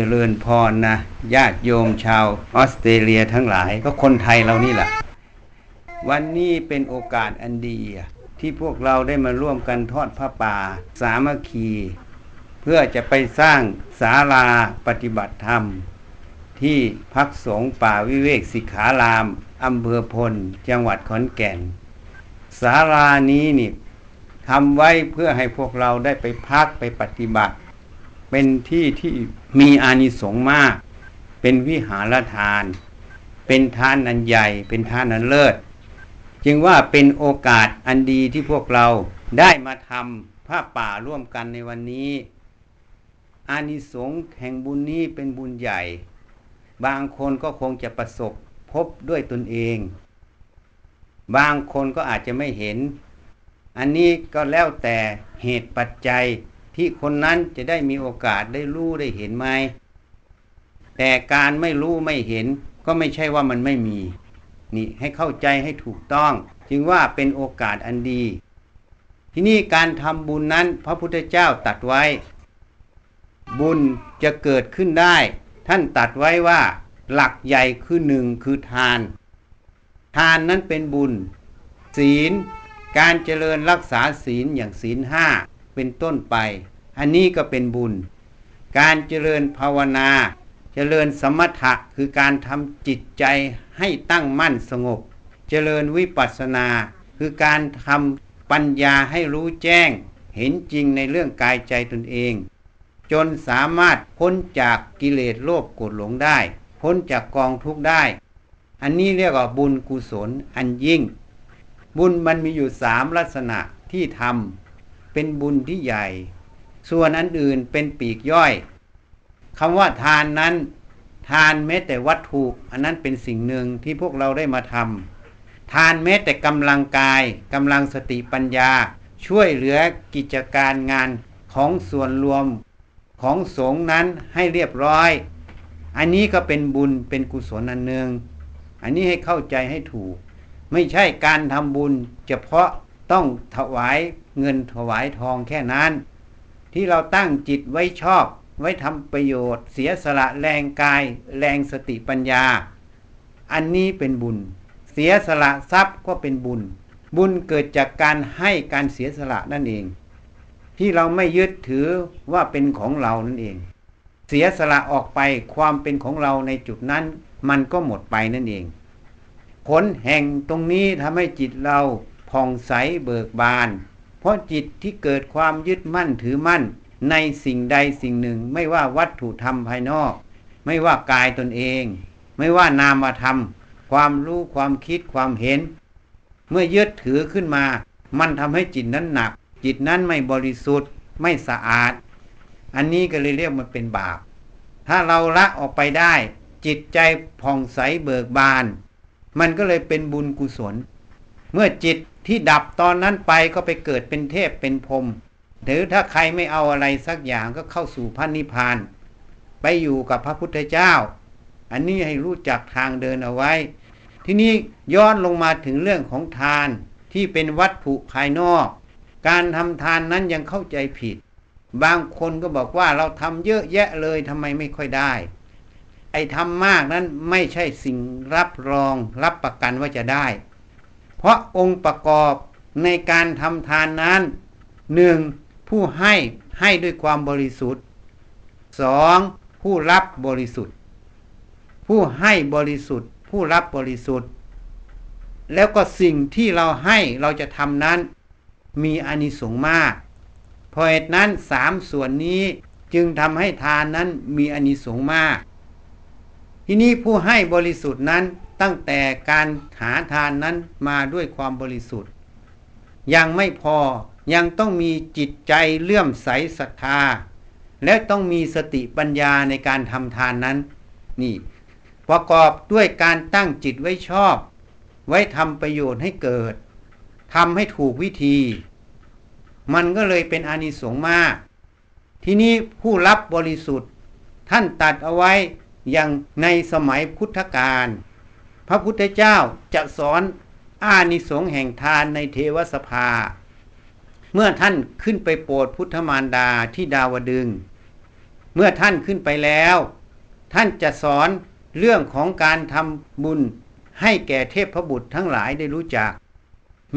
เจริญพรนะญาติโยมชาวออสเตรเลียทั้งหลาย ก็คนไทยเรานี่แหละ วันนี้เป็นโอกาสอันดี ที่พวกเราได้มาร่วมกันทอดผ้าป่า สามัคคี เพื่อจะไปสร้างศาลาปฏิบัติธรรม ที่พักสงฆ์ป่าวิเวกสิกขารามอำเภอพล จังหวัดขอนแก่นศาลานี้นี่ทำไว้เพื่อให้พวกเราได้ไปพักไปปฏิบัติ เป็นที่ที่มีอานิสงส์มาก เป็นวิหารทาน เป็นทานอันใหญ่ เป็นทานอันเลิศ จึงว่าเป็นโอกาสอันดีที่พวกเราได้มาทำผ้าป่าร่วมกันในวันนี้ อานิสงส์แห่งบุญนี้เป็นบุญใหญ่ บางคนก็คงจะประสบพบด้วยตนเอง บางคนก็อาจจะไม่เห็น อันนี้ก็แล้วแต่เหตุปัจจัย ที่คนนั้นจะได้มีโอกาสได้รู้ได้เห็นไหมแต่การไม่รู้ไม่เห็นก็ไม่ใช่ว่ามันไม่มีนี่ให้เข้าใจให้ถูกต้อง จึงว่าเป็นโอกาสอันดี ที่นี่การทำบุญนั้นพระพุทธเจ้าตัดไว้ บุญจะเกิดขึ้นได้ ท่านตัดไว้ว่าหลักใหญ่คือหนึ่งคือทาน ทานนั้นเป็นบุญ ศีล การเจริญรักษาศีลอย่างศีลห้า เป็นต้นไป อันนี้ก็เป็นบุญ การเจริญภาวนา เจริญสมถะคือการทำจิตใจให้ตั้งมั่นสงบ เจริญวิปัสสนา คือการทำปัญญาให้รู้แจ้ง เห็นจริงในเรื่องกายใจตนเอง จนสามารถพ้นจากกิเลสโลภโกรธหลงได้ พ้นจากกองทุกข์ได้ อันนี้เรียกว่าบุญกุศลอันยิ่ง บุญมันมีอยู่สามลักษณะที่ทำ เป็นบุญที่ใหญ่ ส่วนอันอื่นเป็นปีกย่อยคำว่าทานนั้น ทานแม้แต่วัตถุอันนั้นเป็นสิ่งหนึ่งที่พวกเราได้มาทำทานแม้แต่กำลังกายกำลังสติปัญญา ช่วยเหลือกิจการงานของส่วนรวมของสงฆ์นั้นให้เรียบร้อย อันนี้ก็เป็นบุญเป็นกุศลอันหนึ่งอันนี้ให้เข้าใจให้ถูก ไม่ใช่การทำบุญเฉพาะ ต้องถวายเงินถวายทองแค่นั้น ที่เราตั้งจิตไว้ชอบ ไว้ทำประโยชน์ เสียสละแรงกาย แรงสติปัญญา อันนี้เป็นบุญ เสียสละทรัพย์ก็เป็นบุญ บุญเกิดจากการให้การเสียสละนั่นเอง ที่เราไม่ยึดถือว่าเป็นของเรานั่นเอง เสียสละออกไปความเป็นของเราในจุดนั้น มันก็หมดไปนั่นเอง ผลแห่งตรงนี้ทำให้จิตเรา ผ่องใสเบิกบาน เพราะจิตที่เกิดความยึดมั่นถือมั่น ในสิ่งใดสิ่งหนึ่งไม่ว่าวัตถุธรรมภายนอก ไม่ว่ากายตนเอง ไม่ว่านามธรรม ความรู้ความคิดความเห็น เมื่อยึดถือขึ้นมา มันทำให้จิตนั้นหนัก จิตนั้นไม่บริสุทธิ์ไม่สะอาด อันนี้ก็เลยเรียกมันเป็นบาป ถ้าเราละออกไปได้ จิตใจผ่องใสเบิกบาน มันก็เลยเป็นบุญกุศล เมื่อจิตที่ดับตอนนั้นไปก็ไปเกิดเป็นเทพเป็นพรมหรือถ้าใครไม่เอาอะไรสักอย่างก็เข้าสู่พระนิพพาน ไปอยู่กับพระพุทธเจ้า อันนี้ให้รู้จักทางเดินเอาไว้ ที่นี้ย้อนลงมาถึงเรื่องของทานที่เป็นวัตถุภายนอก การทำทานนั้นยังเข้าใจผิด บางคนก็บอกว่าเราทำเยอะแยะเลยทำไมไม่ค่อยได้ ไอ้ทำมากนั้นไม่ใช่สิ่งรับรองรับประกันว่าจะได้ เพราะองค์ประกอบในการทำทานนั้นหนึ่งผู้ให้ให้ด้วยความบริสุทธิ์สองผู้รับบริสุทธิ์ ผู้ให้บริสุทธิ์ ผู้รับบริสุทธิ์ แล้วก็สิ่งที่เราให้เราจะทำนั้นมีอานิสงส์มาก เพราะเหตุนั้นสามส่วนนี้จึงทำให้ทานนั้นมีอานิสงส์มาก ที่นี้ผู้ให้บริสุทธิ์นั้น ตั้งแต่การหาทานนั้นมาด้วยความบริสุทธิ์ ยังไม่พอยังต้องมีจิตใจเลื่อมใสศรัทธา และต้องมีสติปัญญาในการทำทานนั้น นี่ ประกอบด้วยการตั้งจิตไว้ชอบ ไว้ทำประโยชน์ให้เกิดทำให้ถูกวิธี มันก็เลยเป็นอานิสงส์มาก ที่นี้ผู้รับบริสุทธิ์ ท่านตัดเอาไว้อย่างในสมัยพุทธกาล พระพุทธเจ้าจะสอนอานิสงส์แห่งทานในเทวสภา เมื่อท่านขึ้นไปโปรดพุทธมารดาที่ดาวดึง เมื่อท่านขึ้นไปแล้ว ท่านจะสอนเรื่องของการทำบุญให้แก่เทพบุตรทั้งหลายได้รู้จัก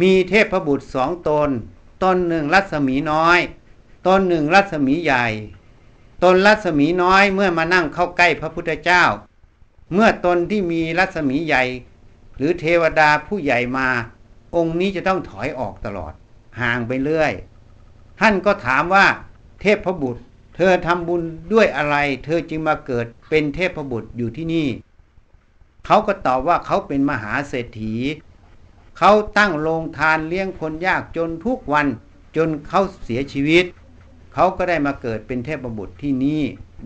มีเทพบุตรสองตน ตนหนึ่งรัศมีน้อย ตนหนึ่งรัศมีใหญ่ ตนรัศมีน้อยเมื่อมานั่งเข้าใกล้พระพุทธเจ้า เมื่อตนที่มีรัศมีใหญ่ หรือเทวดาผู้ใหญ่มา องค์นี้จะต้องถอยออกตลอด ห่างไปเรื่อยท่านก็ถามว่า เทพบุตร เธอทำบุญด้วยอะไร เธอจึงมาเกิดเป็นเทพบุตรอยู่ที่นี่ เขาก็ตอบว่าเขาเป็นมหาเศรษฐี เขาตั้งโรงทานเลี้ยงคนยากจนทุกวันจนเขาเสียชีวิต เขาก็ได้มาเกิดเป็นเทพบุตรที่นี่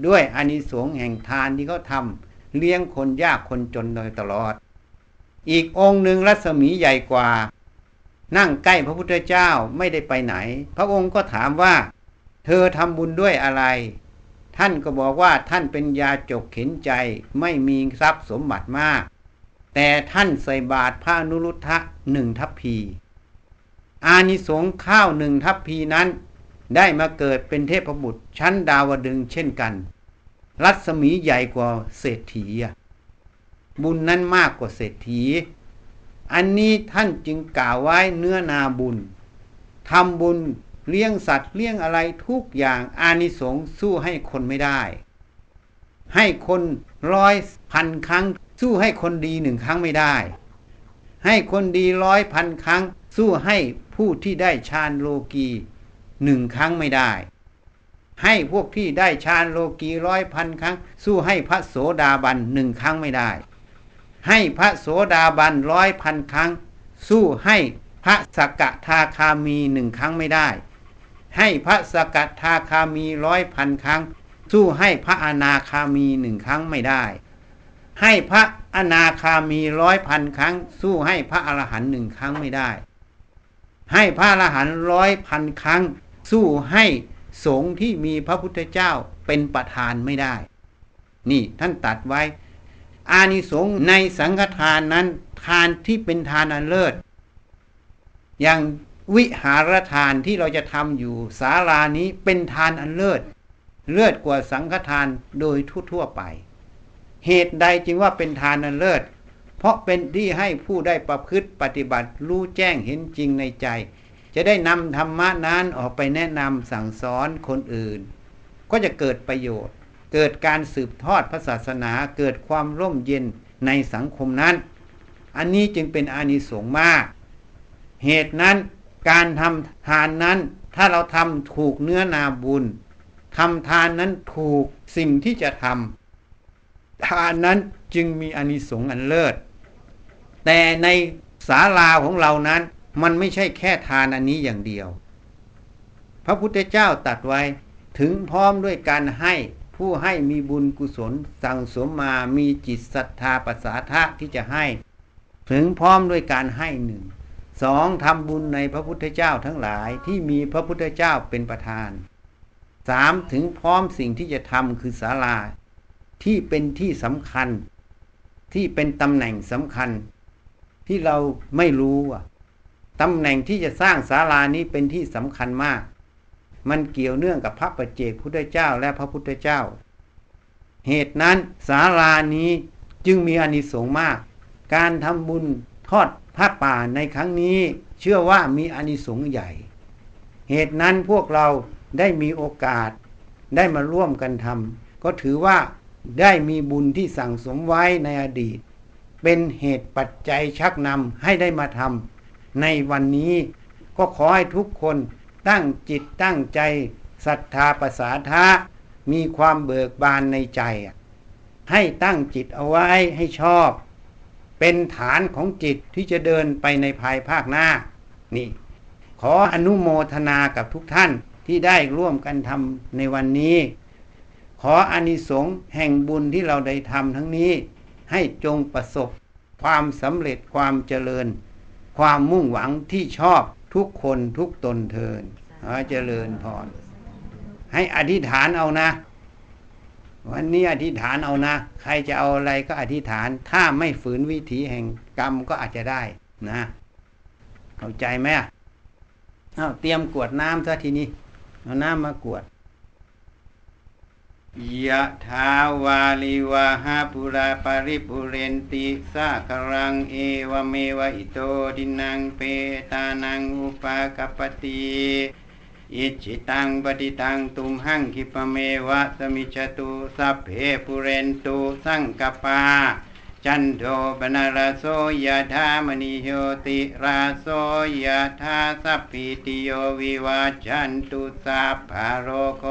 ด้วยอานิสงส์แห่งทานที่เขาทำ เลี้ยงคนยากคนจนโดยตลอด อีกองค์หนึ่งรัศมีใหญ่กว่า นั่งใกล้พระพุทธเจ้าไม่ได้ไปไหน พระองค์ก็ถามว่า เธอทำบุญด้วยอะไร ท่านก็บอกว่าท่านเป็นยาจกเข็นใจไม่มีทรัพย์สมบัติมาก แต่ท่านใส่บาตรพระนุรุทธะหนึ่งทัพพีอานิสงส์ข้าวหนึ่งทัพพีนั้น ได้มาเกิดเป็นเทพบุตรชั้นดาวดึงเช่นกัน รัศมีใหญ่กว่าเศรษฐีอะบุญนั้นมากกว่าเศรษฐี อันนี้ท่านจึงกล่าวไว้เนื้อนาบุญทำบุญเลี้ยงสัตว์เลี้ยงอะไรทุกอย่างอานิสงส์สู้ให้คนไม่ได้ ให้คนร้อยพันครั้ง สู้ให้คนดีหนึ่งครั้งไม่ได้ ให้คนดีร้อยพันครั้ง สู้ให้ผู้ที่ได้ฌานโลกีหนึ่งครั้งไม่ได้ ให้พวกที่ได้ฌานโลกีร้อยพันครั้ง สู้ให้พระโสดาบันหนึ่งครั้งไม่ได้ ให้พระโสดาบันร้อยพันครั้ง สู้ให้พระสกทาคามีหนึ่งครั้งไม่ได้ ให้พระสกทาคามีร้อยพันครั้ง สู้ให้พระอนาคามีหนึ่งครั้งไม่ได้ ให้พระอนาคามีร้อยพันครั้ง สู้ให้พระอรหันต์หนึ่งครั้งไม่ได้ ให้พระอรหันต์ร้อยพันครั้ง สู้ให้ สงฆ์ที่มีพระพุทธเจ้าเป็นประธานไม่ได้ นี่ท่านตัดไว้ อานิสงส์ในสังฆทานนั้นทานที่เป็นทานอันเลิศ อย่างวิหารทานที่เราจะทำอยู่ศาลานี้เป็นทานอันเลิศ เลิศกว่าสังฆทานโดยทั่วๆไป เหตุใดจึงว่าเป็นทานอันเลิศ เพราะเป็นที่ให้ผู้ได้ประพฤติปฏิบัติรู้แจ้งเห็นจริงในใจ จะได้นำธรรมะนั้นออกไปแนะนำสั่งสอนคนอื่น ก็จะเกิดประโยชน์ เกิดการสืบทอดพระศาสนาเกิดความร่มเย็นในสังคมนั้น อันนี้จึงเป็นอานิสงส์มาก เหตุนั้นการทำทานนั้น ถ้าเราทำถูกเนื้อนาบุญทำทานนั้นถูกสิ่งที่จะทำทานนั้นจึงมีอานิสงส์อันเลิศ แต่ในศาลาของเรานั้น มันไม่ใช่แค่ทานอันนี้อย่างเดียว พระพุทธเจ้าตัดไว้ถึงพร้อมด้วยการให้ผู้ให้มีบุญกุศล สั่งสมมามีจิตศรัทธาปัสสาทะที่จะให้ ถึงพร้อมด้วยการให้หนึ่งสองทำบุญในพระพุทธเจ้าทั้งหลายที่มีพระพุทธเจ้าเป็นประธานสามถึงพร้อมสิ่งที่จะทำคือศาลา ที่เป็นที่สำคัญ ที่เป็นตำแหน่งสำคัญ ที่เราไม่รู้อะ ตำแหน่งที่จะสร้างศาลานี้เป็นที่สำคัญมาก มันเกี่ยวเนื่องกับพระปัจเจกพุทธเจ้าและพระพุทธเจ้า เหตุนั้นศาลานี้จึงมีอานิสงส์มาก การทำบุญทอดพระป่าในครั้งนี้ เชื่อว่ามีอานิสงส์ใหญ่ เหตุนั้นพวกเราได้มีโอกาสได้มาร่วมกันทำก็ถือว่าได้มีบุญที่สั่งสมไว้ในอดีต เป็นเหตุปัจจัยชักนำให้ได้มาทำ ในวันนี้ ก็ขอให้ทุกคนตั้งจิตตั้งใจศรัทธาประสาทะมีความเบิกบานในใจ ให้ตั้งจิตเอาไว้ให้ชอบ เป็นฐานของจิตที่จะเดินไปในภายภาคหน้า นี่ ขออนุโมทนากับทุกท่านที่ได้ร่วมกันทำในวันนี้ ขออานิสงส์แห่งบุญที่เราได้ทำทั้งนี้ ให้จงประสบความสำเร็จความเจริญ ความมุ่งหวังที่ชอบทุกคนทุกตนเทินขอเจริญพร ให้อธิษฐานเอานะ วันนี้อธิษฐานเอานะ ใครจะเอาอะไรก็อธิษฐาน ถ้าไม่ฝืนวิถีแห่งกรรมก็อาจจะได้นะ เข้าใจไหมเอาเตรียมกวดน้ำซะทีนี้เอาน้ำมากวด ยะทาวาลิวาหาปุราปาริปุเรนติสาครังเอวเมวะอิโต ทินนังเปตานังอุปกัปปติอิจฉิตังปัตถิตังตุมหัง ขิปปเมวะสมิชฌตุสัพเพปูเรนตุสังกัปปา จันโทปัณณรโสยถามณิโชติรโสยถาสัพพีติโยวิวัชชันตุสัพพโรโค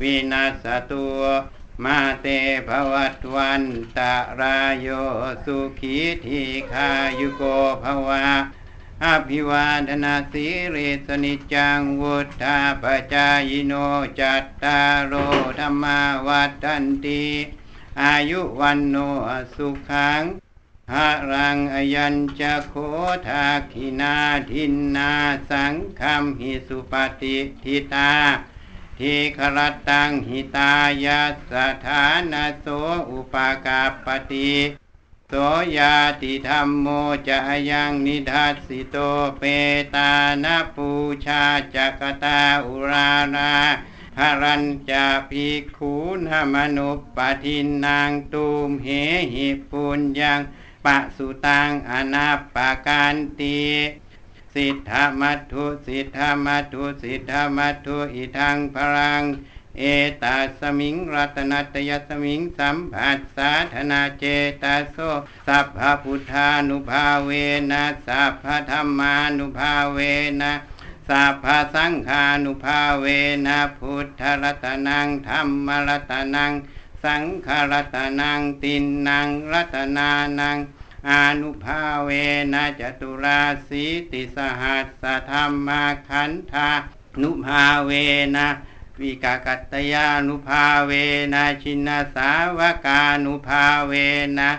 วินัสสตุมาเตภวัตวันตารายโยสุขีทีขายุโกภวะอภิวาทนาสีริสนิจังวุธาปจายโนจัตตารโอธรรมาวัฏันติ อายุวันโนสุขังหารังอยัญจะโคทาคินาทินนาสังคัมหิสุปฏิทิตาทีครตังหิตายาสถานาโสอุปากาปฏิโสยาติธรรมโมจะยังนิทัสสิโตเปตานาปูชาจักตาอุรารา หรัญจะภิกขุนมนุปปทินนางตูมเหหิปุญญังปะสุตังอนาปาการตีสิทธามัทุสิทธามัทุสิทธามัทุอิทังพลัง เอตาสมิงรัตนัตยสมิงสัมผัสสาธนาเจตาโสสัพพพุทธานุภาเวนะสัพพธรรมานุภาเวนะ สัพพสังฆานุภาเวนะพุทธรัตนังธรรมรัตนัง สังฆรัตนังตินนังรัตนานังอนุภาเวนะจตุราสีติสหัสสธัมมักขันธานุภาเวนะ ปิฏกัตตยานุภาเวนะชินสาวกานุภาเวนะ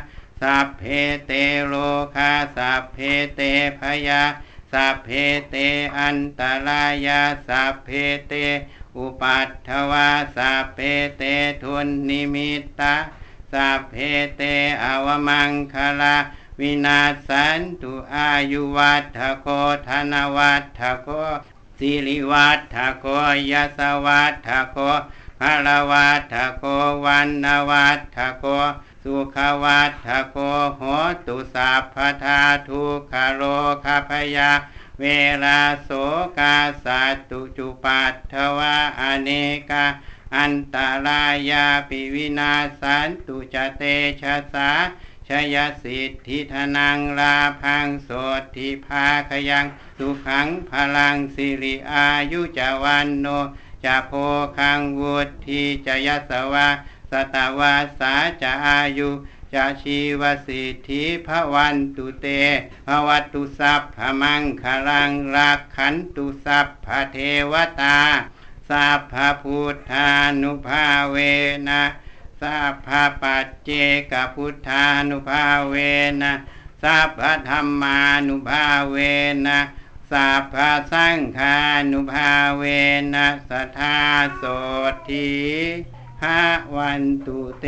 สัพเพเตโรคาสัพเพเต ภยา สัพเพเตอันตรายาสัพเพเต อุปัททวาสัพเพเตทุนนิมิตตาสัพเพเตอวมังคลาวินัสสันตุอายุวัฑฒโก ธนวัฑฒโก สิริวัฑฒโก ยสวัฑฒโก พลวัฑฒโก วัณณวัฑฒโก สุขวัฑฒโก โหตุสัพพทาทุกขโรคภยา เวราโสกาสัตุจุปัตถวาอเนกาอันตรายาปิวินาสันตุจเตชะสาชยสิทธิธนังลาพังโสติภาคยังสุขังพลังสิริอายุจวันโนจะโพคังวุธิจยสวะ สตวาสาจะอายุจะชีวสิทธิพวันตุเตภวัตุสัพพมังคลังรักขันตุสัพพเทวตาสัพพพุทธานุภาเวนะสัพพปัจเจกพุทธานุภาเวนะสัพพธรรมานุภาเวนะสัพพสังฆานุภาเวนะสัทธาโสที หวันตุเต